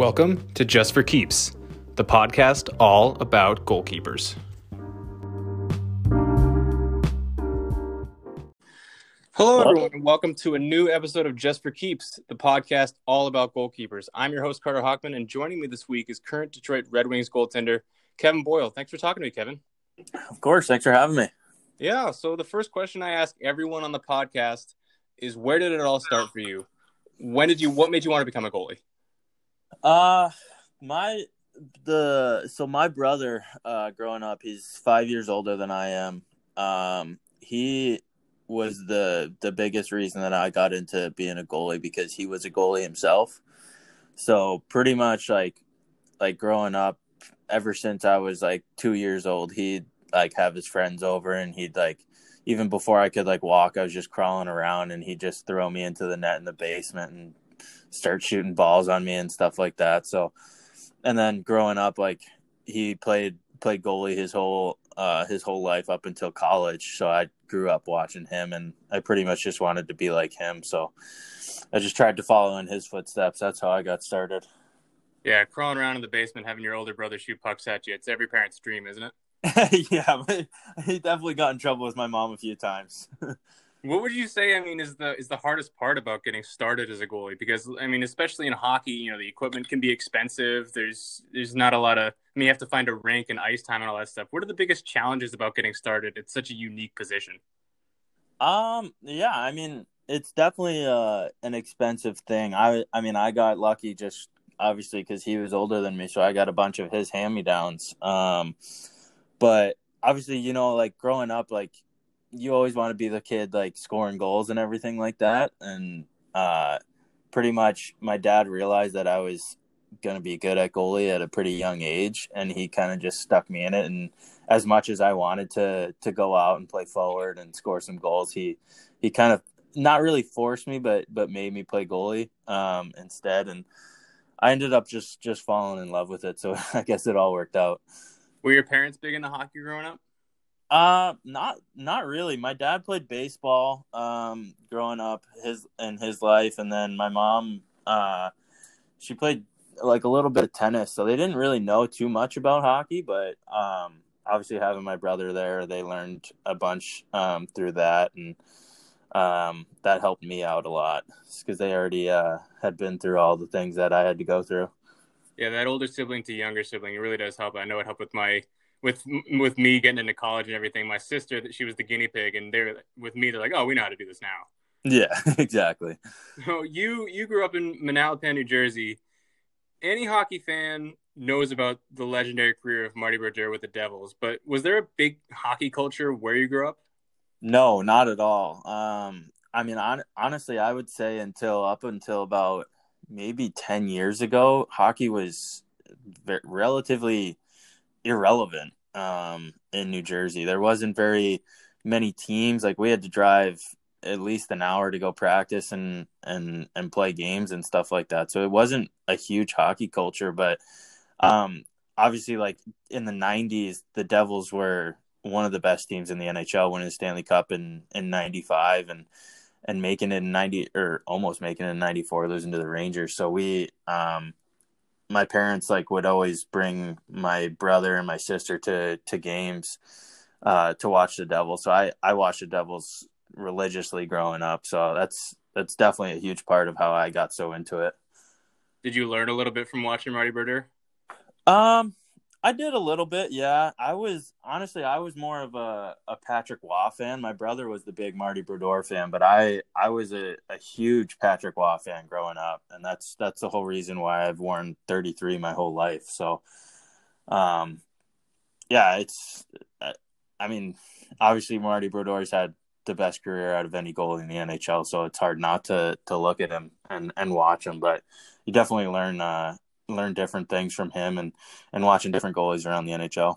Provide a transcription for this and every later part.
Welcome to Just for Keeps, the podcast all about goalkeepers. Hello, everyone, and welcome to a new episode of Just for Keeps, the podcast all about goalkeepers. I'm your host, Carter Hockman, and joining me this week is current Detroit Red Wings goaltender Kevin Boyle. Thanks for talking to me, Kevin. Of course. Thanks for having me. Yeah. So, the first question I ask everyone on the podcast is where did it all start for you? When did you, what made you want to become a goalie? Uh my the so my brother uh growing up, he's 5 years older than I am. Um he was the the biggest reason that I got into being a goalie because he was a goalie himself. So pretty much like like growing up ever since I was like 2 years old, he'd like have his friends over and he'd like even before I could like walk, I was just crawling around and he'd just throw me into the net in the basement and start shooting balls on me and stuff like that. So, and then growing up, like he played played goalie his whole uh, his whole life up until college. So I grew up watching him, and I pretty much just wanted to be like him. So I just tried to follow in his footsteps. That's how I got started. Yeah, crawling around in the basement, having your older brother shoot pucks at you—it's every parent's dream, isn't it? yeah, he definitely got in trouble with my mom a few times. What would you say? I mean, is the is the hardest part about getting started as a goalie? Because I mean, especially in hockey, you know, the equipment can be expensive. There's there's not a lot of. I mean, you have to find a rink and ice time and all that stuff. What are the biggest challenges about getting started? It's such a unique position. Um. Yeah. I mean, it's definitely uh, an expensive thing. I I mean, I got lucky just obviously because he was older than me, so I got a bunch of his hand me downs. Um, but obviously, you know, like growing up, like you always want to be the kid like scoring goals and everything like that. And uh, pretty much my dad realized that I was going to be good at goalie at a pretty young age. And he kind of just stuck me in it. And as much as I wanted to, to go out and play forward and score some goals, he, he kind of not really forced me, but, but made me play goalie um, instead. And I ended up just, just falling in love with it. So I guess it all worked out. Were your parents big into hockey growing up? Uh, not not really. My dad played baseball um growing up his in his life, and then my mom uh she played like a little bit of tennis. So they didn't really know too much about hockey, but um obviously having my brother there, they learned a bunch um through that, and um that helped me out a lot because they already uh had been through all the things that I had to go through. Yeah, that older sibling to younger sibling, it really does help. I know it helped with my with with me getting into college and everything, my sister that she was the guinea pig, and they're with me. They're like, "Oh, we know how to do this now." Yeah, exactly. So you you grew up in Manalapan, New Jersey. Any hockey fan knows about the legendary career of Marty Brodeur with the Devils, but was there a big hockey culture where you grew up? No, not at all. Um, I mean, on, honestly, I would say until up until about maybe ten years ago, hockey was relatively irrelevant um, in New Jersey. There wasn't very many teams. Like we had to drive at least an hour to go practice and and and play games and stuff like that. So it wasn't a huge hockey culture, but um, obviously, like in the '90s, the Devils were one of the best teams in the NHL, winning the Stanley Cup in in '95 and and making it in 90 or almost making it in 94 losing to the rangers so we um my parents like would always bring my brother and my sister to to games uh, to watch the Devils. So I I watched the Devils religiously growing up. So that's that's definitely a huge part of how I got so into it. Did you learn a little bit from watching Marty Brodeur? Um, I did a little bit, yeah. I was honestly, I was more of a, a Patrick Roy fan. My brother was the big Marty Brodeur fan, but I I was a, a huge Patrick Roy fan growing up, and that's that's the whole reason why I've worn 33 my whole life. So, um, yeah, it's I mean, obviously Marty Brodeur's had the best career out of any goalie in the NHL, so it's hard not to to look at him and and watch him, but you definitely learn uh learn different things from him and and watching different goalies around the NHL.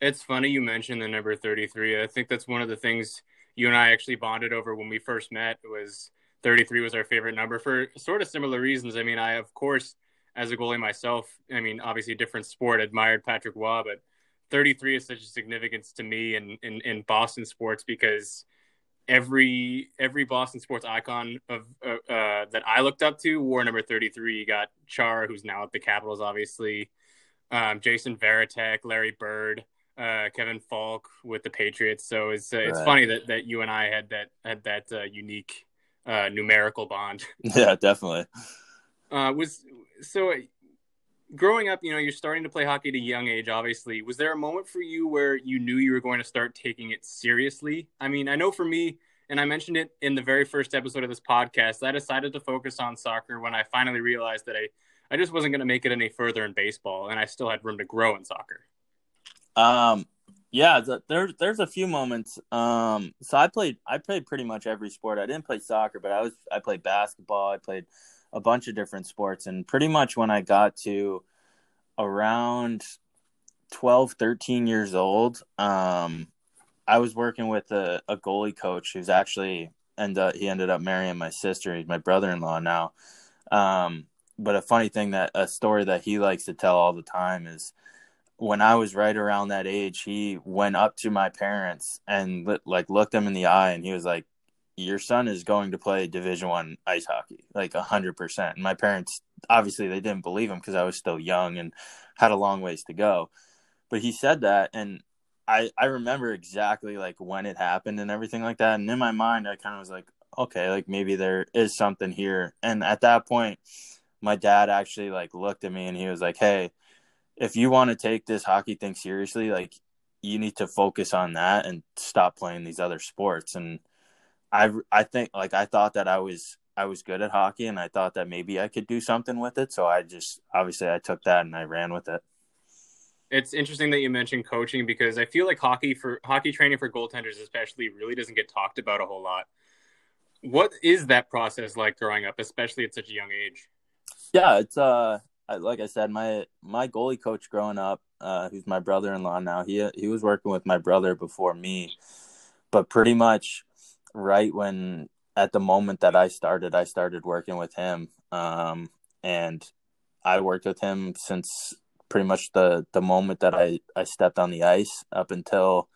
It's funny you mentioned the number 33. I think that's one of the things you and I actually bonded over when we first met was 33 was our favorite number for sort of similar reasons. I mean, I of course as a goalie myself, I mean, obviously a different sport, admired Patrick Roy, but 33 is such a significance to me in, in, in Boston sports because every every Boston sports icon of uh, uh, that I looked up to wore number 33. You got Chara, who's now at the Capitals, obviously. Um, Jason Varitek, Larry Bird, uh, Kevin Faulk with the Patriots. So it's uh, it's right. funny that, that you and I had that had that uh, unique uh, numerical bond. Yeah, definitely. was so growing up, you know, you're starting to play hockey at a young age, obviously. Was there a moment for you where you knew you were going to start taking it seriously? I mean, I know for me, and I mentioned it in the very first episode of this podcast, I decided to focus on soccer when I finally realized that I, I just wasn't going to make it any further in baseball, and I still had room to grow in soccer. Um, yeah, there's there's a few moments. Um, so I played I played pretty much every sport. I didn't play soccer, but I was I played basketball. I played a bunch of different sports. And pretty much when I got to around 12, 13 years old, um, I was working with a, a goalie coach who's actually and he ended up marrying my sister. He's my brother-in-law now. Um, but a funny thing that a story that he likes to tell all the time is when I was right around that age, he went up to my parents and like looked them in the eye and he was like, your son is going to play division one ice hockey like a hundred percent. And my parents obviously they didn't believe him because i was still young and had a long ways to go. But he said that and i i remember exactly like when it happened and everything like that. And in my mind i kind of was like okay like maybe there is something here. And at that point my dad actually like looked at me and he was like hey if you want to take this hockey thing seriously like you need to focus on that and stop playing these other sports. And I I think like I thought that I was I was good at hockey and I thought that maybe I could do something with it. So I just obviously I took that and I ran with it. It's interesting that you mentioned coaching because I feel like hockey for hockey training for goaltenders especially really doesn't get talked about a whole lot. What is that process like growing up, especially at such a young age? Yeah, it's uh like I said, my my goalie coach growing up, uh, who's my brother-in-law now, he he was working with my brother before me, but pretty much right when at the moment that I started, I started working with him. Um, and I worked with him since pretty much the, the moment that I, I stepped on the ice up until,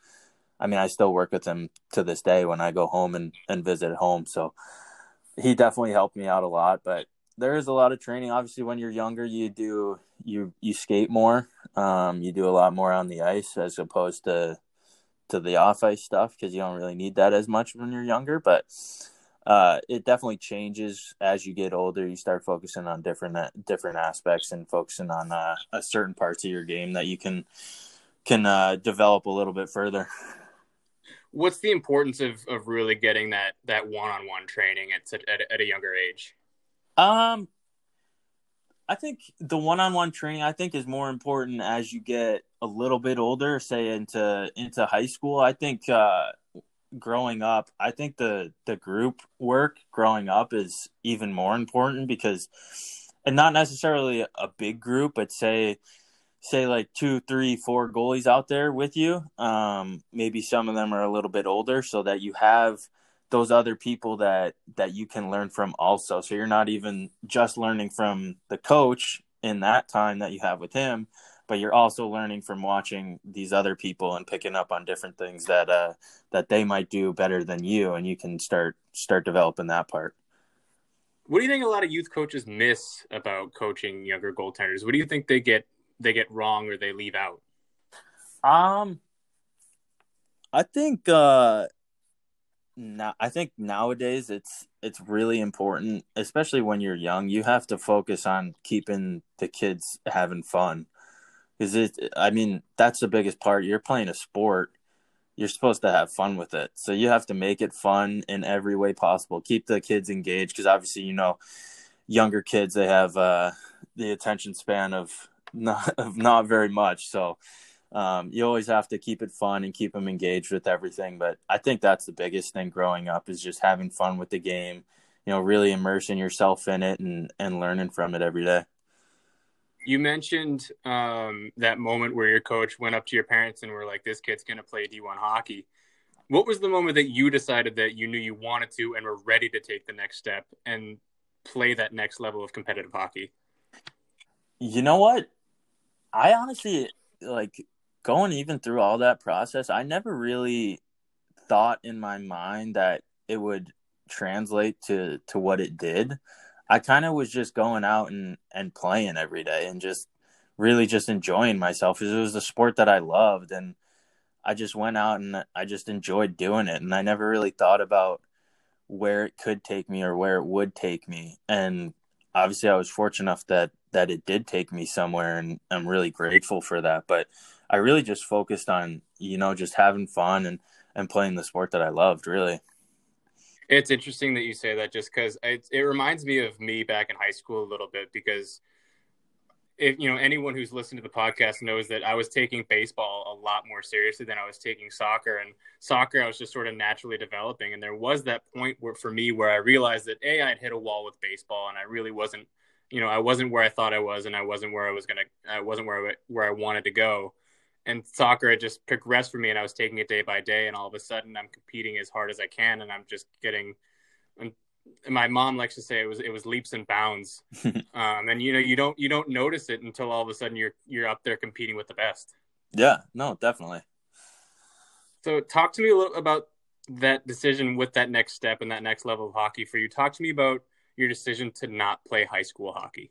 I mean, I still work with him to this day when I go home and, and visit home. So he definitely helped me out a lot, but there is a lot of training. Obviously, when you're younger, you do, you, you skate more. Um, you do a lot more on the ice as opposed to to the off ice stuff because you don't really need that as much when you're younger. But uh, it definitely changes as you get older. You start focusing on different different aspects and focusing on uh, a certain parts of your game that you can can uh, develop a little bit further. What's the importance of, of really getting that that one on one training at, such, at at a younger age? Um, I think the one-on-one training I think is more important as you get a little bit older, say into into high school. I think uh, growing up, I think the the group work growing up is even more important because, and not necessarily a big group, but say say like two, three, four goalies out there with you. Um, maybe some of them are a little bit older, so that you have those other people that that you can learn from also. So you're not even just learning from the coach in that time that you have with him but you're also learning from watching these other people and picking up on different things that uh that they might do better than you and you can start start developing that part. What do you think a lot of youth coaches miss about coaching younger goaltenders? What do you think they get they get wrong or they leave out? Um i think uh now I think nowadays it's it's really important, especially when you're young. You have to focus on keeping the kids having fun, because it. I mean, that's the biggest part. You're playing a sport. You're supposed to have fun with it, so you have to make it fun in every way possible. Keep the kids engaged, because obviously, you know, younger kids they have uh, the attention span of not of not very much. So um, you always have to keep it fun and keep them engaged with everything. But I think that's the biggest thing growing up is just having fun with the game, you know, really immersing yourself in it and, and learning from it every day. You mentioned um, that moment where your coach went up to your parents and were like, this kid's going to play D1 hockey. What was the moment that you decided that you knew you wanted to and were ready to take the next step and play that next level of competitive hockey? You know what? I honestly like going even through all that process, I never really thought in my mind that it would translate to to what it did. I kind of was just going out and and playing every day and just really just enjoying myself because it was a sport that I loved and I just went out and I just enjoyed doing it. And I never really thought about where it could take me or where it would take me. And obviously I was fortunate enough that that it did take me somewhere and I'm really grateful for that. But I really just focused on you know just having fun and and playing the sport that I loved really. It's interesting that you say that just because it, it reminds me of me back in high school a little bit because if you know anyone who's listened to the podcast knows that I was taking baseball a lot more seriously than I was taking soccer. And soccer I was just sort of naturally developing. And there was that point where for me where I realized that a I'd hit a wall with baseball and I really wasn't you know I wasn't where I thought I was and I wasn't where I was to I wasn't where I, where I wanted to go and soccer had just progressed for me and I was taking it day by day and all of a sudden I'm competing as hard as I can and I'm just getting and my mom likes to say it was it was leaps and bounds. Um, and you know you don't you don't notice it until all of a sudden you're you're up there competing with the best. Yeah no definitely. So talk to me a little about that decision with that next step and that next level of hockey for you. Talk to me about your decision to not play high school hockey.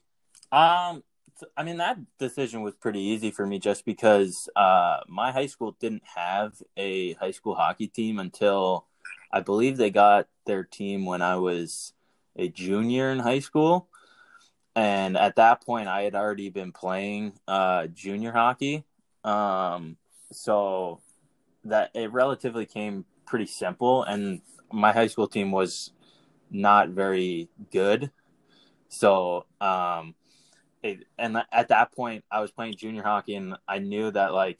Um I mean, that decision was pretty easy for me just because uh, my high school didn't have a high school hockey team until I believe they got their team when I was a junior in high school. And at that point, I had already been playing uh, junior hockey. Um, so that it relatively came pretty simple. And my high school team was not very good. So, um, and at that point, I was playing junior hockey, and I knew that like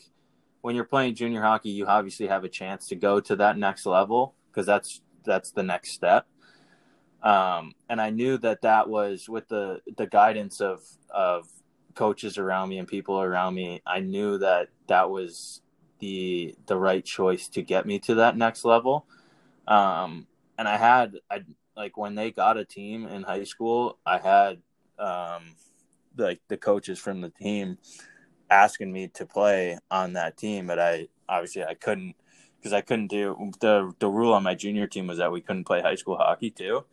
when you're playing junior hockey, you obviously have a chance to go to that next level because that's that's the next step. Um, and I knew that that was with the the guidance of of coaches around me and people around me. I knew that that was the the right choice to get me to that next level. Um, and I had I like when they got a team in high school, I had um, like the coaches from the team asking me to play on that team, but I obviously I couldn't because I couldn't do the the rule on my junior team was that we couldn't play high school hockey too.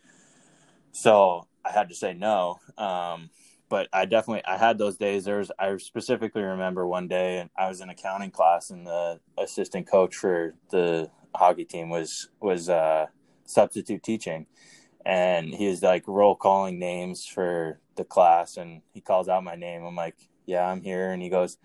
So I had to say no. Um, but I definitely I had those days. There was I specifically remember one day and I was in accounting class and the assistant coach for the hockey team was was uh, substitute teaching, and he was like roll calling names for the class and he calls out my name. I'm like, yeah, I'm here. And he goes,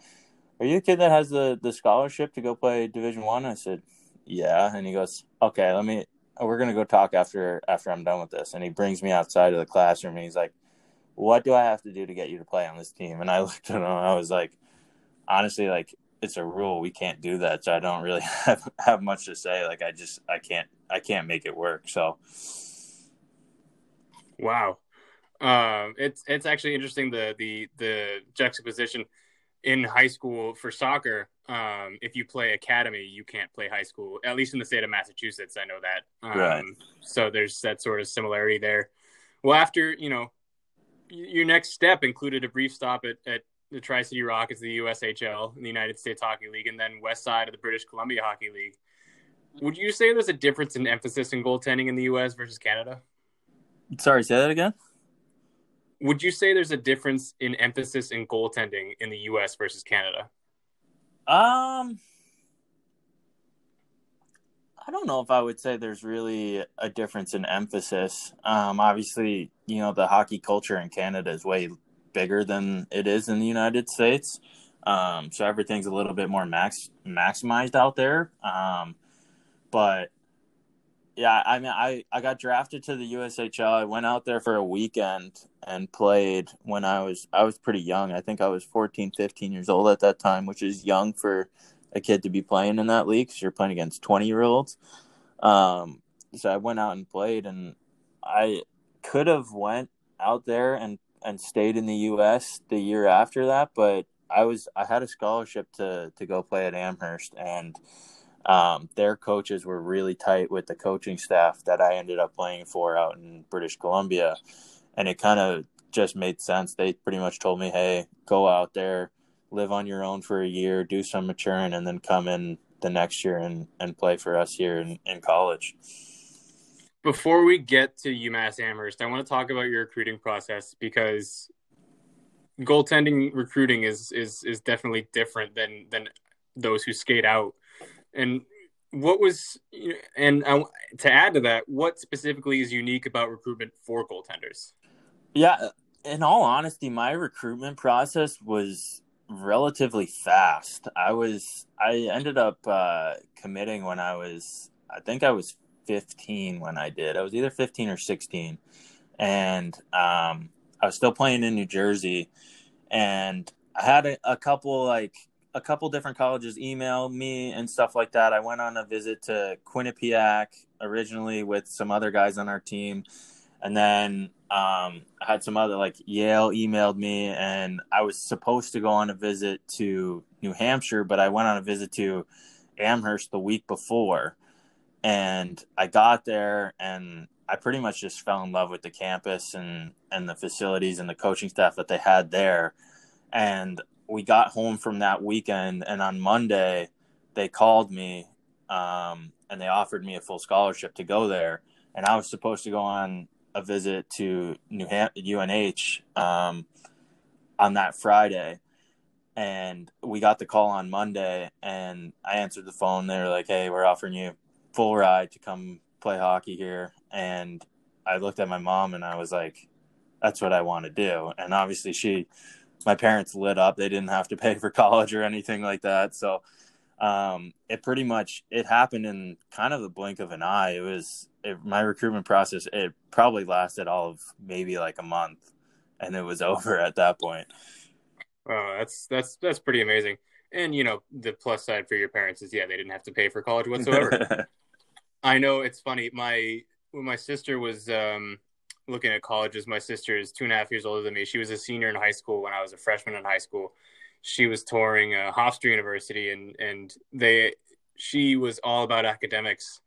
are you the kid that has the, the scholarship to go play division one? I? Said, yeah. And he goes, okay, let me, we're to go talk after, after I'm done with this. And he brings me outside of the classroom and he's like, what do I have to do to get you to play on this team? And I looked at him I was like, honestly, like it's a rule. We can't do that. So I don't really have, have much to say. Like I just, I can't, I can't make it work. So. Wow. Um, it's it's actually interesting the the the juxtaposition in high school for soccer. Um, if you play academy, you can't play high school. At least in the state of Massachusetts, I know that. Um, right. So there's that sort of similarity there. Well, after you know, your next step included a brief stop at, at the Tri City Rockets, the USHL, the United States Hockey League, and then West Side of the British Columbia Hockey League. Would you say there's a difference in emphasis in goaltending in the U.S. versus Canada? Sorry, say that again. Would you say there's a difference in emphasis in goaltending in the U.S. versus Canada? Um, I don't know if I would say there's really a difference in emphasis. Um, obviously, you know, the hockey culture in Canada is way bigger than it is in the United States. Um, so everything's a little bit more max maximized out there. Um, but yeah, I mean, I, I got drafted to the USHL. I went out there for a weekend and played when I was I was pretty young. I think I was 14, 15 years old at that time, which is young for a kid to be playing in that league because you're playing against 20 year olds. Um, so I went out and played, and I could have went out there and and stayed in the U.S. the year after that, but I was I had a scholarship to to go play at Amherst and um, their coaches were really tight with the coaching staff that I ended up playing for out in British Columbia. And it kind of just made sense. They pretty much told me, hey, go out there, live on your own for a year, do some maturing, and then come in the next year and and play for us here in, in college. Before we get to UMass Amherst, I want to talk about your recruiting process because goaltending recruiting is is is definitely different than than those who skate out. And what was and I, to add to that, what specifically is unique about recruitment for goaltenders? Yeah, in all honesty, my recruitment process was relatively fast. I was I ended up uh, committing when I was I think I was 15 when I did. I was either 15 or 16, and um, I was still playing in New Jersey, and I had a, a couple like a couple different colleges email me and stuff like that. I went on a visit to Quinnipiac originally with some other guys on our team, and then um, I had some other like Yale emailed me, and I was supposed to go on a visit to New Hampshire, but I went on a visit to Amherst the week before, and I got there and I pretty much just fell in love with the campus and and the facilities and the coaching staff that they had there, and we got home from that weekend, and on Monday they called me um, and they offered me a full scholarship to go there, and I was supposed to go on a visit to New Ham- UNH um, on that Friday, and we got the call on Monday, and I answered the phone. They were like, "Hey, we're offering you full ride to come play hockey here," and I looked at my mom and I was like, "That's what I want to do." And obviously, she, my parents lit up. They didn't have to pay for college or anything like that, so um, it pretty much it happened in kind of the blink of an eye. It was it, my recruitment process. It probably lasted all of maybe like a month, and it was over at that point. Oh, that's that's that's pretty amazing. And you know, the plus side for your parents is yeah, they didn't have to pay for college whatsoever. I know it's funny. My when my sister was um, looking at colleges, my sister is two and a half years older than me. She was a senior in high school when I was a freshman in high school she was touring uh, Hofstra University, and and they she was all about academics,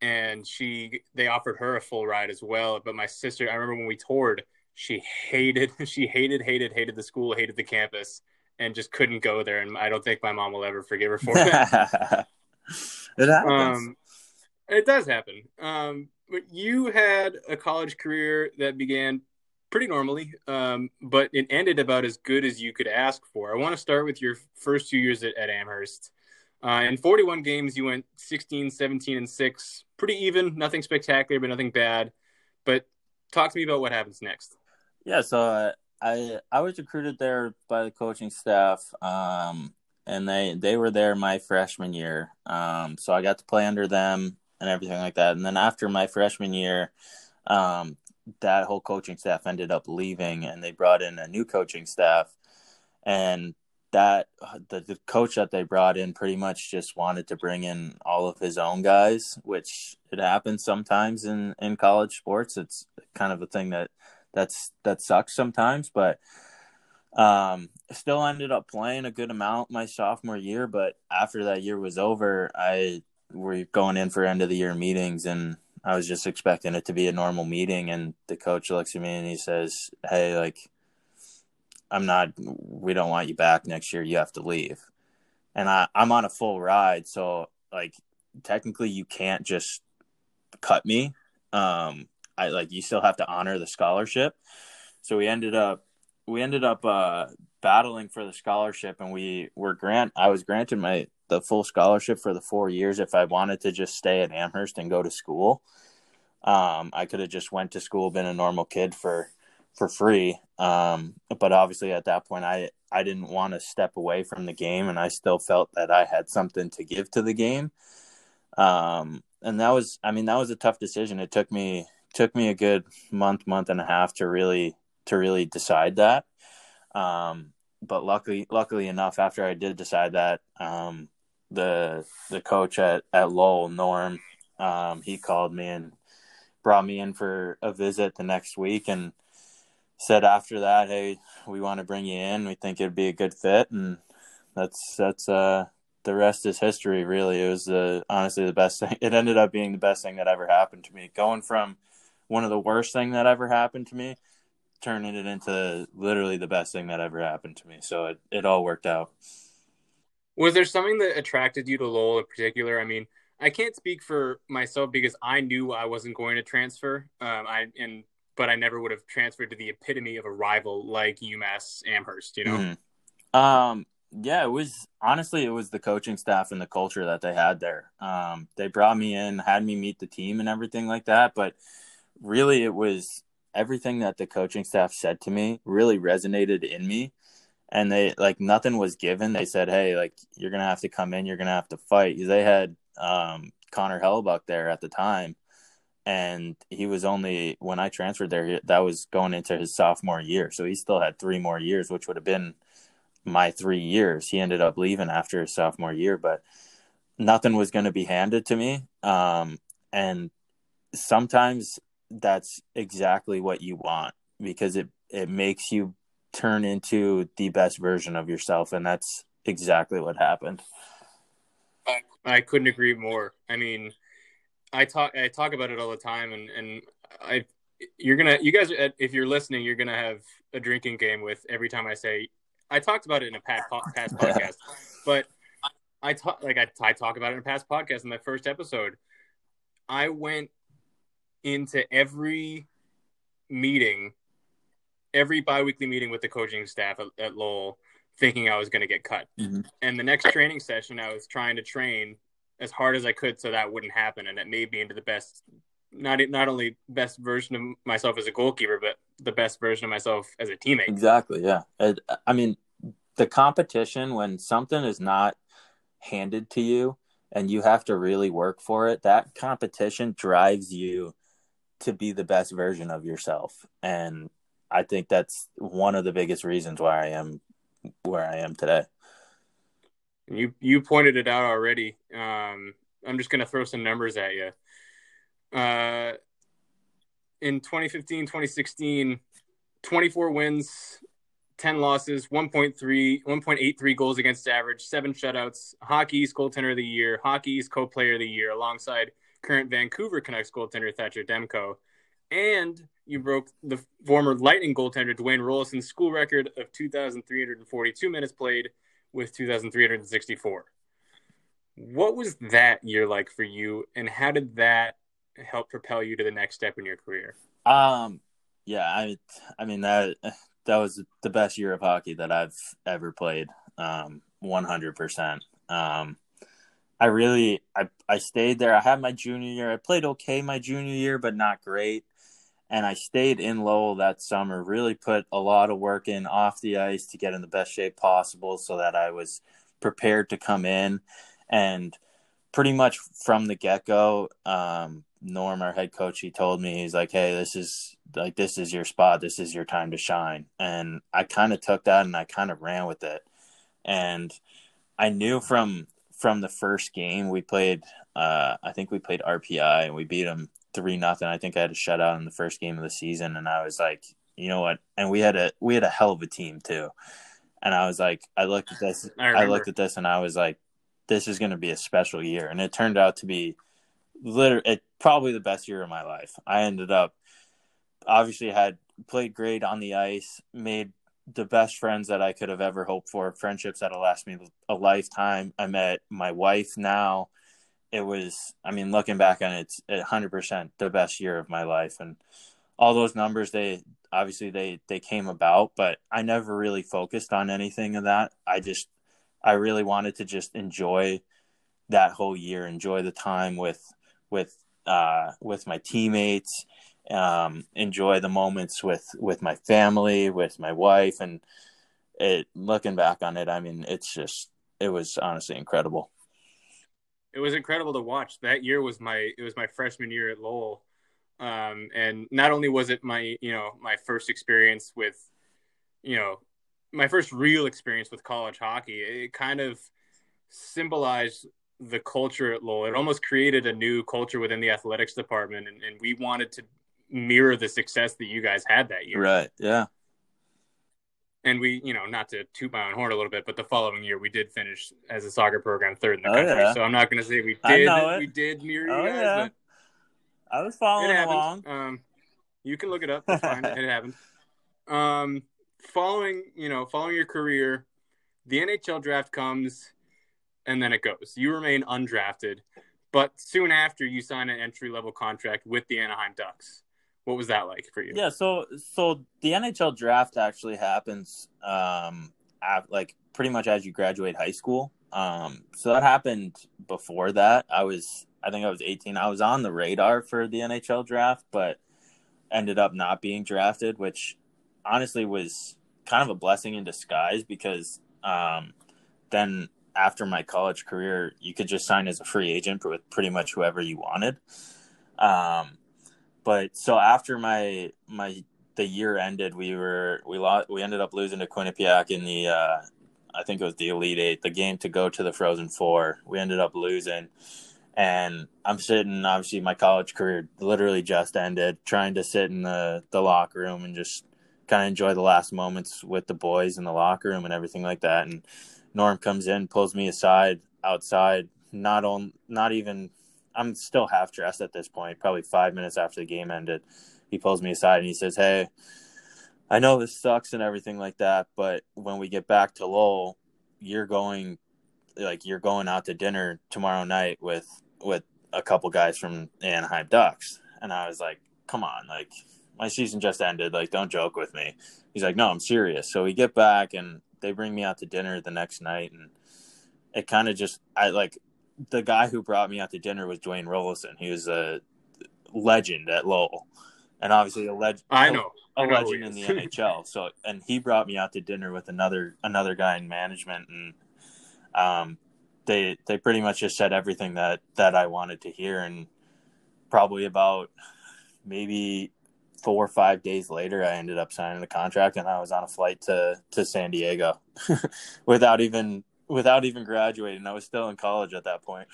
and she they offered her a full ride as well. But my sister, I remember when we toured, she hated she hated hated hated the school, hated the campus, and just couldn't go there. And I don't think my mom will ever forgive her for that. it happens. Um, it does happen. Um, but you had a college career that began pretty normally, um, but it ended about as good as you could ask for. I want to start with your first two years at, at Amherst. Uh, in 41 games, you went 16, 17, and 6. Pretty even, nothing spectacular, but nothing bad. But talk to me about what happens next. Yeah, so uh, I I was recruited there by the coaching staff, um, and they they were there my freshman year. Um, so I got to play under them and everything like that. And then after my freshman year, um, that whole coaching staff ended up leaving and they brought in a new coaching staff. And that the, the coach that they brought in pretty much just wanted to bring in all of his own guys which it happens sometimes in in college sports. It's kind of a thing that that's that sucks sometimes but um still ended up playing a good amount my sophomore year. But after that year was over i were going in for end of the year meetings and I was just expecting it to be a normal meeting, and the coach looks at me and he says, "Hey, like, I'm not. We don't want you back next year. You have to leave." And I, I'm on a full ride, so like, technically, you can't just cut me. Um, I like you still have to honor the scholarship. So we ended up we ended up uh, battling for the scholarship, and we were grant. I was granted my the full scholarship for the four years if I wanted to just stay at Amherst and go to school. Um, I could have just went to school, been a normal kid for for free. Um, but obviously at that point, I I didn't want to step away from the game, and I still felt that I had something to give to the game. Um, and that was, I mean, that was a tough decision. It took me took me a good month, month and a half to really to really decide that. Um, but luckily, luckily enough, after I did decide that, um, the the coach at at Lowell, Norm, um, he called me and brought me in for a visit the next week and said after that, hey, we want to bring you in. We think it'd be a good fit, and that's that's uh the rest is history. Really, it was the honestly the best thing. It ended up being the best thing that ever happened to me. Going from one of the worst thing that ever happened to me, turning it into literally the best thing that ever happened to me. So it it all worked out. Was there something that attracted you to Lowell in particular? I mean, I can't speak for myself because I knew I wasn't going to transfer. Um, I and but I never would have transferred to the epitome of a rival like UMass Amherst. You know. Mm-hmm. Um. Yeah, it was honestly it was the coaching staff and the culture that they had there. Um, they brought me in, had me meet the team and everything like that, but really it was everything that the coaching staff said to me really resonated in me. And they like nothing was given. They said hey like you're gonna have to come in you're gonna have to fight. They had um, connor hellebuyck there at the time. And he was only when i transferred there that was going into his sophomore year. So he still had three more years which would have been my three years. He ended up leaving after his sophomore year but nothing was going to be handed to me. Um, and sometimes that's exactly what you want because it it makes you turn into the best version of yourself and that's exactly what happened. I, I couldn't agree more. I mean i talk i talk about it all the time and and i you're gonna you guys uh, if you're listening you're gonna have a drinking game with every time i say i talked about it in a past, past podcast but i talk like I, I talk about it in a past podcast in my first episode. I went into every meeting, every biweekly meeting with the coaching staff at, at Lowell, thinking I was going to get cut. Mm-hmm. And the next training session, I was trying to train as hard as I could so that wouldn't happen, and it made me into the best. Not not only best version of myself as a goalkeeper, but the best version of myself as a teammate. Exactly. Yeah. I mean, the competition when something is not handed to you and you have to really work for it, that competition drives you to be the best version of yourself. And I think that's one of the biggest reasons why I am where I am today. You you pointed it out already. Um, I'm just going to throw some numbers at you. Uh, in 2015, 2016, 24 wins, 10 losses, 1.3, 1.83 goals against average, seven shutouts, Hockey East's goaltender of the year, Hockey East's co-player of the year, alongside current Vancouver Canucks goaltender Thatcher Demko. And you broke the former Lightning goaltender Dwayne Roloson's school record of 2,342 minutes played with 2,364. What was that year like for you, and how did that help propel you to the next step in your career? Um, yeah, I, I mean that that was the best year of hockey that I've ever played. Um, 100%. Um, I really I I stayed there. I had my junior year. I played okay my junior year, but not great. And I stayed in Lowell that summer. Really put a lot of work in off the ice to get in the best shape possible, so that I was prepared to come in. And pretty much from the get go, um, Norm, our head coach, he told me he's like, "Hey, this is like this is your spot. This is your time to shine." And I kind of took that and I kind of ran with it. And I knew from from the first game we played uh, I think we played RPI and we beat them three nothing. I think I had a shutout in the first game of the season and I was like, you know what? And we had a we had a hell of a team too. And I was like, I looked at this I, I looked at this and I was like, this is gonna be a special year. And it turned out to be literally it, probably the best year of my life. I ended up obviously had played great on the ice, made the best friends that I could have ever hoped for, friendships that'll last me a lifetime. I met my wife now. It was, I mean, looking back on it, it's 100% the best year of my life. And all those numbers, they obviously they, they came about, but I never really focused on anything of that. I just, I really wanted to just enjoy that whole year, enjoy the time with, with, uh, with my teammates um, enjoy the moments with with my family, with my wife, and it. Looking back on it, I mean, it's just it was honestly incredible. It was incredible to watch. That year was my it was my freshman year at Lowell, um, and not only was it my you know my first experience with, you know, my first real experience with college hockey. It kind of symbolized the culture at Lowell. It almost created a new culture within the athletics department, and, and we wanted to mirror the success that you guys had that year. Right. Yeah. And we, you know, not to toot my own horn a little bit, but the following year we did finish as a soccer program third in the oh, country. Yeah. So I'm not going to say we did. We did mirror oh, you guys, yeah. but I was following along. Um, you can look it up. It's fine. it happened. Um, following, you know, following your career, the NHL draft comes. and then it goes. You remain undrafted, but soon after you sign an entry level contract with the Anaheim Ducks. What was that like for you? Yeah, so so the NHL draft actually happens um at, like pretty much as you graduate high school. Um so that happened before that. I was I think I was 18. I was on the radar for the NHL draft, but ended up not being drafted, which honestly was kind of a blessing in disguise because um then after my college career, you could just sign as a free agent with pretty much whoever you wanted. Um, but so after my my the year ended, we were we lost we ended up losing to Quinnipiac in the uh, I think it was the Elite Eight, the game to go to the Frozen Four. We ended up losing, and I'm sitting. Obviously, my college career literally just ended. Trying to sit in the the locker room and just kind of enjoy the last moments with the boys in the locker room and everything like that. And Norm comes in, pulls me aside outside. Not on, not even. I'm still half dressed at this point. Probably five minutes after the game ended, he pulls me aside and he says, "Hey, I know this sucks and everything like that, but when we get back to Lowell, you're going, like you're going out to dinner tomorrow night with with a couple guys from Anaheim Ducks." And I was like, "Come on, like my season just ended. Like, don't joke with me." He's like, "No, I'm serious." So we get back and they bring me out to dinner the next night, and it kind of just I like the guy who brought me out to dinner was Dwayne Roloson. He was a legend at Lowell, and obviously a legend. I know a I know legend in the NHL. So, and he brought me out to dinner with another another guy in management, and um, they they pretty much just said everything that that I wanted to hear, and probably about maybe four or five days later, I ended up signing the contract, and I was on a flight to to San Diego without even without even graduating. I was still in college at that point.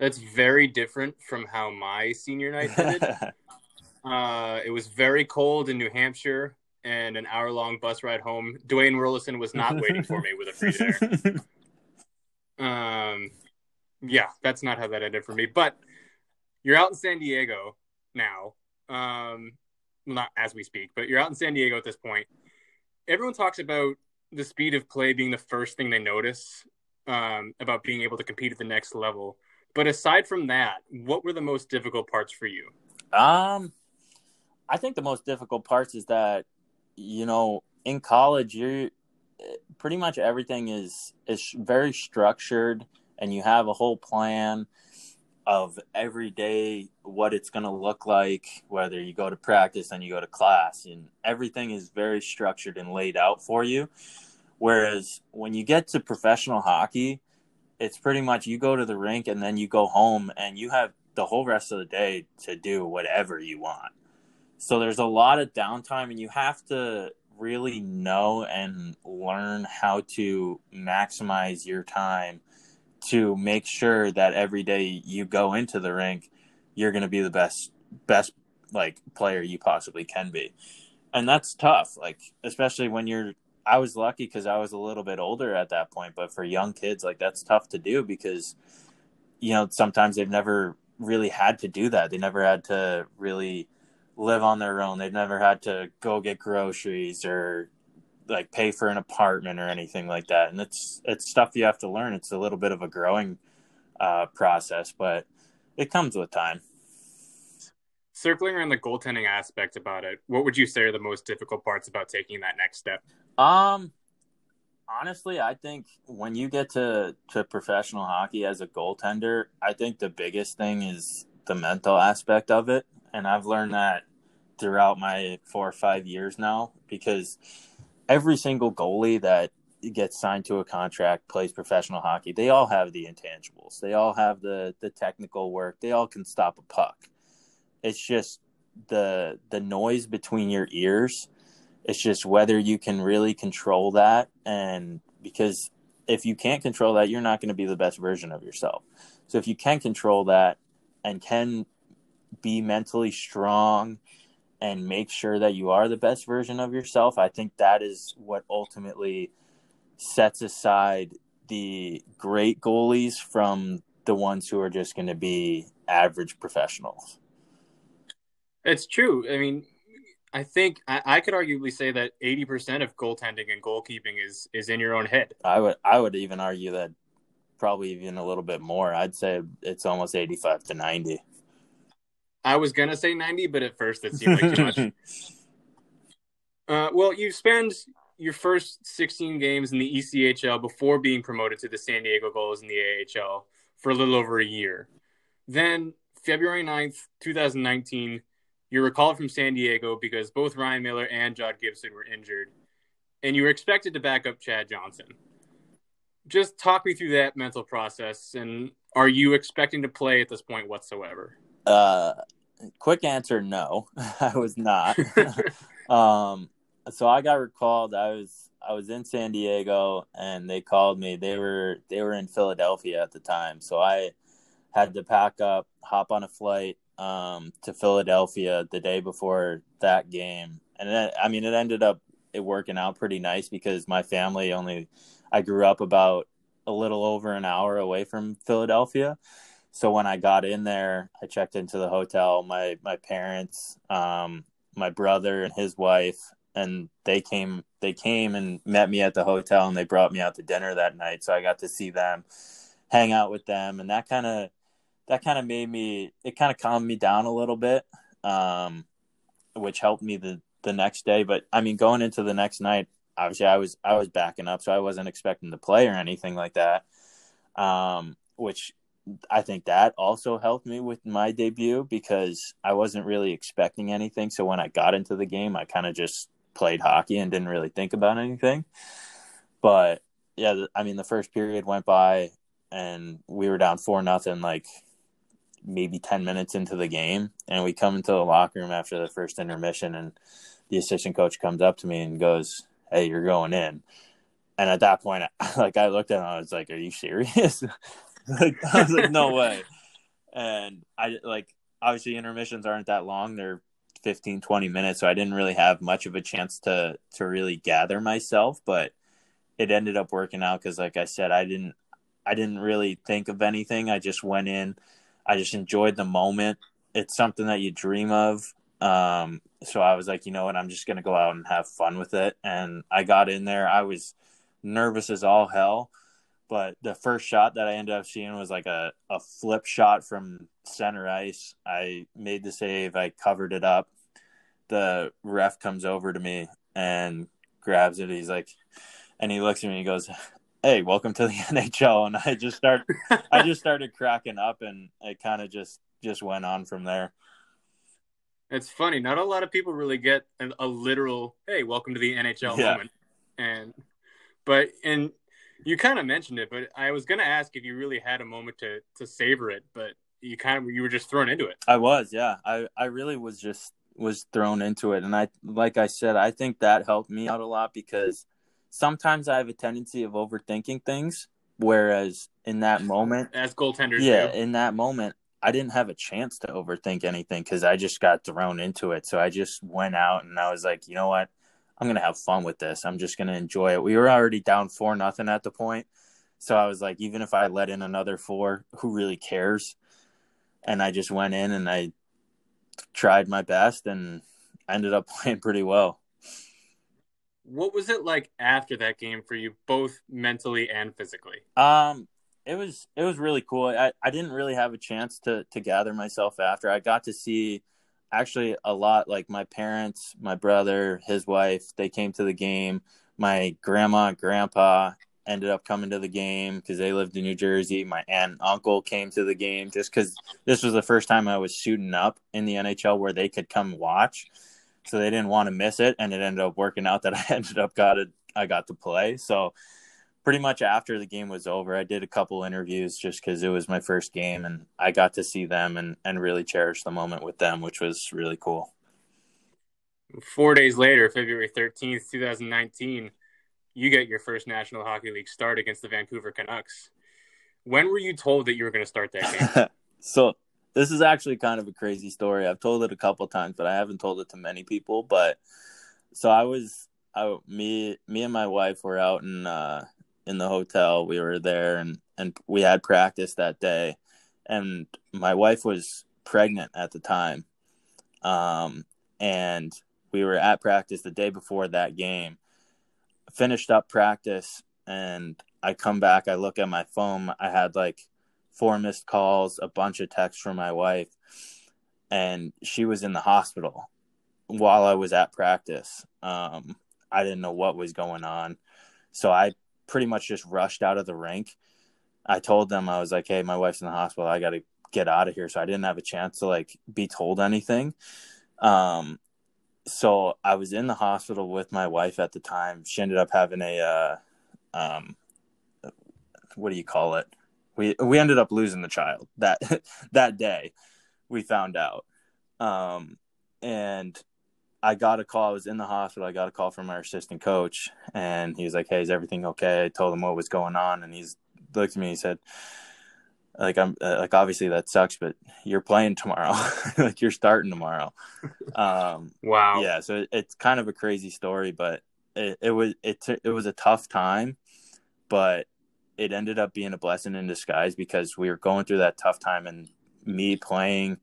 That's very different from how my senior night ended. uh, it was very cold in New Hampshire and an hour long bus ride home. Dwayne Roloson was not waiting for me with a free there. Um, yeah, that's not how that ended for me. But you're out in San Diego now. Um, not as we speak, but you're out in San Diego at this point. Everyone talks about the speed of play being the first thing they notice um, about being able to compete at the next level. But aside from that, what were the most difficult parts for you? Um, I think the most difficult parts is that you know in college you're pretty much everything is is very structured and you have a whole plan of every day what it's going to look like whether you go to practice and you go to class and everything is very structured and laid out for you. Whereas when you get to professional hockey it's pretty much you go to the rink and then you go home and you have the whole rest of the day to do whatever you want. So there's a lot of downtime and you have to really know and learn how to maximize your time to make sure that every day you go into the rink you're going to be the best best like player you possibly can be. And that's tough like especially when you're i was lucky because i was a little bit older at that point but for young kids like that's tough to do because you know sometimes they've never really had to do that. They never had to really live on their own. They've never had to go get groceries or like pay for an apartment or anything like that. And it's it's stuff you have to learn. It's a little bit of a growing uh, process but it comes with time. Circling around the goaltending aspect about it, what would you say are the most difficult parts about taking that next step? um honestly i think when you get to to professional hockey as a goaltender i think the biggest thing is the mental aspect of it. And i've learned that throughout my four or five years now because every single goalie that gets signed to a contract plays professional hockey they all have the intangibles. They all have the the technical work. They all can stop a puck. It's just the the noise between your ears. It's just whether you can really control that. And because if you can't control that you're not going to be the best version of yourself. So if you can control that and can be mentally strong and make sure that you are the best version of yourself i think that is what ultimately sets aside the great goalies from the ones who are just going to be average professionals It's true. I mean, I think I, I could arguably say that 80% of goaltending and goalkeeping is is in your own head. i would i would even argue that probably even a little bit more. I'd say it's almost 85 to 90. I was gonna say 90, but at first it seemed like too much. Uh, well, you spend your first 16 games in the ECHL before being promoted to the San Diego Gulls in the AHL for a little over a year. Then, February 9th, 2019, you're recalled from San Diego because both Ryan Miller and John Gibson were injured, and you were expected to back up Chad Johnson. Just talk me through that mental process, and are you expecting to play at this point whatsoever? Uh, quick answer no, I was not. um, so I got recalled. I was I was in San Diego and they called me. They were they were in Philadelphia at the time. So I had to pack up, hop on a flight um, to Philadelphia the day before that game. And then, I mean, it ended up it working out pretty nice because my family only I grew up about a little over an hour away from Philadelphia. So when I got in there, I checked into the hotel. My my parents, um, my brother and his wife, and they came they came and met me at the hotel and they brought me out to dinner that night so i got to see them hang out with them and that kind of that kind of made me it kind of calmed me down a little bit um, which helped me the the next day but i mean going into the next night obviously i was i was backing up so i wasn't expecting to play or anything like that um, which I think that also helped me with my debut because I wasn't really expecting anything. So when I got into the game, I kind of just played hockey and didn't really think about anything. But yeah, I mean, the first period went by and we were down four nothing, like maybe ten minutes into the game, and we come into the locker room after the first intermission, and the assistant coach comes up to me and goes, "Hey, you're going in." And at that point, like I looked at him, I was like, "Are you serious?" like, I was like, "No way." And I like obviously intermissions aren't that long; they're 15 20 minutes so i didn't really have much of a chance to to really gather myself but it ended up working out because like i said i didn't i didn't really think of anything. I just went in i just enjoyed the moment. It's something that you dream of. Um, so i was like you know what? I'm just gonna go out and have fun with it. And i got in there. I was nervous as all hell but the first shot that i ended up seeing was like a, a flip shot from center ice i made the save i covered it up the ref comes over to me and grabs it. He's like, and he looks at me and he goes, "Hey, welcome to the NHL." And I just start, I just started cracking up, and it kind of just just went on from there. It's funny. Not a lot of people really get a, a literal "Hey, welcome to the NHL" yeah. moment, and but and you kind of mentioned it, but I was going to ask if you really had a moment to to savor it, but you kind of you were just thrown into it. I was, yeah. I I really was just was thrown into it and i like i said i think that helped me out a lot because sometimes i have a tendency of overthinking things whereas in that moment as goaltenders yeah do. in that moment i didn't have a chance to overthink anything because i just got thrown into it so i just went out and i was like you know what i'm gonna have fun with this i'm just gonna enjoy it we were already down four nothing at the point so i was like even if i let in another four who really cares and i just went in and i tried my best and ended up playing pretty well. What was it like after that game for you, both mentally and physically? Um, it was it was really cool. I, I didn't really have a chance to to gather myself after. I got to see actually a lot like my parents, my brother, his wife, they came to the game. My grandma, grandpa, ended up coming to the game because they lived in New Jersey. My aunt and uncle came to the game just because this was the first time I was shooting up in the NHL where they could come watch. So they didn't want to miss it, and it ended up working out that I ended up got it. I got to play. So pretty much after the game was over, I did a couple interviews just because it was my first game, and I got to see them and and really cherish the moment with them, which was really cool. Four days later, February thirteenth, two thousand nineteen you get your first National Hockey League start against the Vancouver Canucks. When were you told that you were going to start that game? so this is actually kind of a crazy story. I've told it a couple times, but I haven't told it to many people. But so I was, I, me, me and my wife were out in uh, in the hotel. We were there, and and we had practice that day, and my wife was pregnant at the time, um, and we were at practice the day before that game finished up practice and I come back, I look at my phone, I had like four missed calls, a bunch of texts from my wife, and she was in the hospital while I was at practice. Um, I didn't know what was going on. So I pretty much just rushed out of the rink. I told them, I was like, hey, my wife's in the hospital. I got to get out of here. So I didn't have a chance to like be told anything. Um, so I was in the hospital with my wife at the time. She ended up having a, uh, um, what do you call it? We we ended up losing the child that that day. We found out, um, and I got a call. I was in the hospital. I got a call from our assistant coach, and he was like, "Hey, is everything okay?" I told him what was going on, and he's looked at me. He said, "Like I'm uh, like obviously that sucks, but you're playing tomorrow. like you're starting tomorrow." Um, wow. Yeah. So it, it's kind of a crazy story, but it, it was it t- it was a tough time, but it ended up being a blessing in disguise because we were going through that tough time, and me playing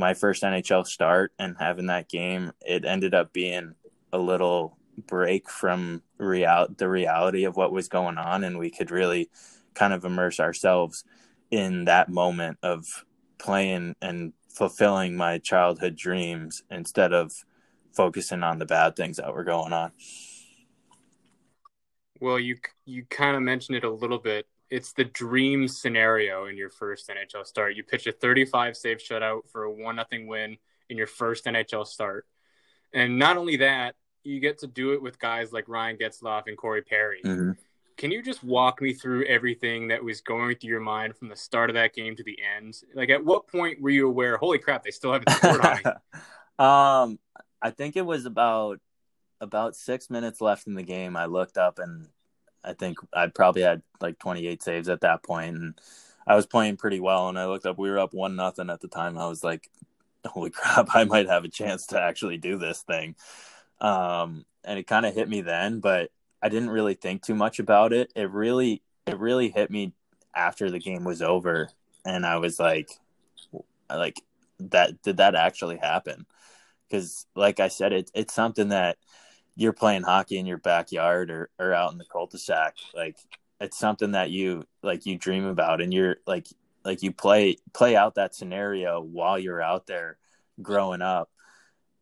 my first NHL start and having that game, it ended up being a little break from real the reality of what was going on, and we could really kind of immerse ourselves in that moment of playing and fulfilling my childhood dreams instead of focusing on the bad things that were going on. Well, you you kind of mentioned it a little bit. It's the dream scenario in your first NHL start. You pitch a 35 save shutout for a one nothing win in your first NHL start, and not only that, you get to do it with guys like Ryan Getzlaf and Corey Perry. Mm-hmm. Can you just walk me through everything that was going through your mind from the start of that game to the end? Like, at what point were you aware? Holy crap! They still haven't scored on me. um, I think it was about about six minutes left in the game. I looked up and I think I probably had like 28 saves at that point, and I was playing pretty well. And I looked up, we were up one nothing at the time. I was like, "Holy crap! I might have a chance to actually do this thing." Um, and it kind of hit me then, but I didn't really think too much about it. It really, it really hit me after the game was over, and I was like, like that did that actually happen? Because, like I said, it, it's something that you're playing hockey in your backyard or, or out in the cul-de-sac like it's something that you like you dream about and you're like like you play play out that scenario while you're out there growing up.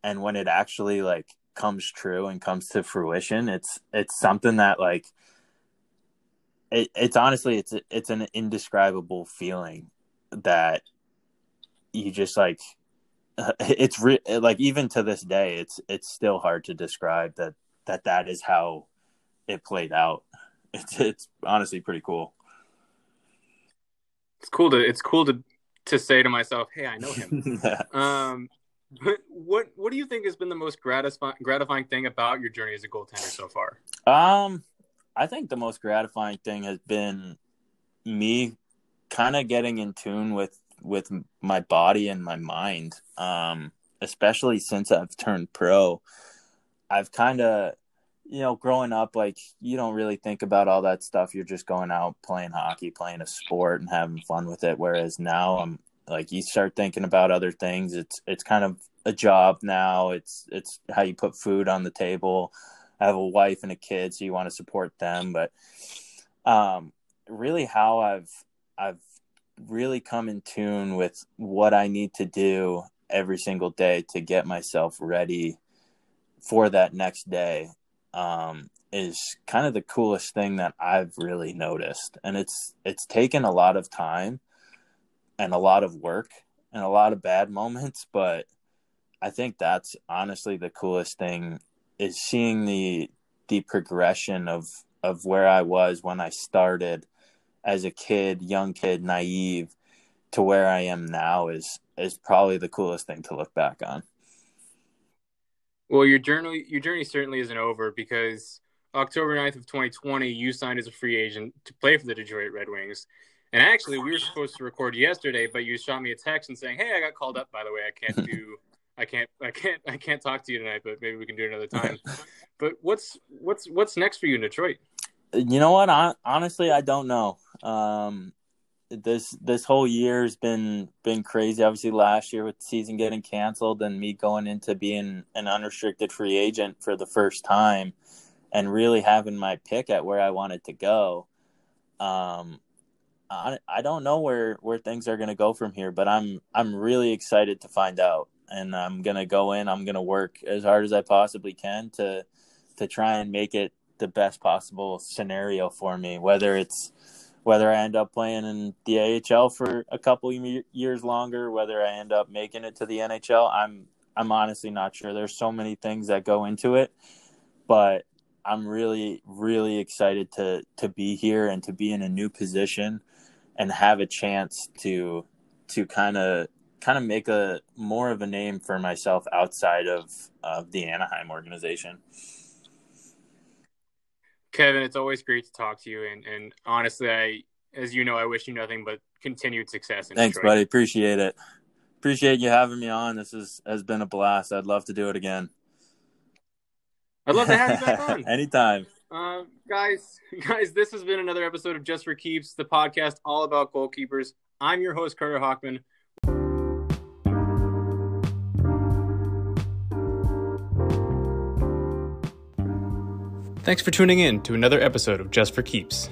And when it actually like comes true and comes to fruition it's it's something that like it, it's honestly it's it's an indescribable feeling that you just like it's re- like even to this day it's it's still hard to describe that that that is how it played out. It's it's honestly pretty cool. It's cool to it's cool to to say to myself hey i know him. Um but what what do you think has been the most gratifying gratifying thing about your journey as a goaltender so far? Um i think the most gratifying thing has been me kind of getting in tune with with my body and my mind. Um, especially since I've turned pro, I've kind of, you know, growing up, like you don't really think about all that stuff. You're just going out playing hockey, playing a sport, and having fun with it. Whereas now, I'm like, you start thinking about other things. It's it's kind of a job now. It's it's how you put food on the table. I have a wife and a kid, so you want to support them. But um, really, how I've I've really come in tune with what I need to do every single day to get myself ready for that next day um, is kind of the coolest thing that I've really noticed. And it's it's taken a lot of time and a lot of work and a lot of bad moments, but I think that's honestly the coolest thing is seeing the the progression of of where I was when I started as a kid, young kid, naive, to where I am now is is probably the coolest thing to look back on. Well, your journey your journey certainly isn't over because October 9th of 2020, you signed as a free agent to play for the Detroit Red Wings. And actually, we were supposed to record yesterday, but you shot me a text and saying, "Hey, I got called up. By the way, I can't do, I can't, I can't, I can't talk to you tonight, but maybe we can do it another time." but what's what's what's next for you in Detroit? You know what? I, honestly, I don't know. Um, this this whole year has been been crazy. Obviously, last year with the season getting canceled and me going into being an unrestricted free agent for the first time, and really having my pick at where I wanted to go. um, I, I don't know where where things are going to go from here, but I'm I'm really excited to find out, and I'm gonna go in. I'm gonna work as hard as I possibly can to to try and make it the best possible scenario for me. Whether it's whether I end up playing in the AHL for a couple years longer, whether I end up making it to the NHL, I'm I'm honestly not sure. There's so many things that go into it, but I'm really really excited to to be here and to be in a new position and have a chance to to kind of kind of make a more of a name for myself outside of of the Anaheim organization. Kevin, it's always great to talk to you, and and honestly, I as you know, I wish you nothing but continued success. Thanks, Detroit. buddy. Appreciate it. Appreciate you having me on. This is has been a blast. I'd love to do it again. I'd love to have you back on anytime. Uh, guys, guys, this has been another episode of Just for Keeps, the podcast all about goalkeepers. I'm your host, Carter Hockman. Thanks for tuning in to another episode of Just for Keeps.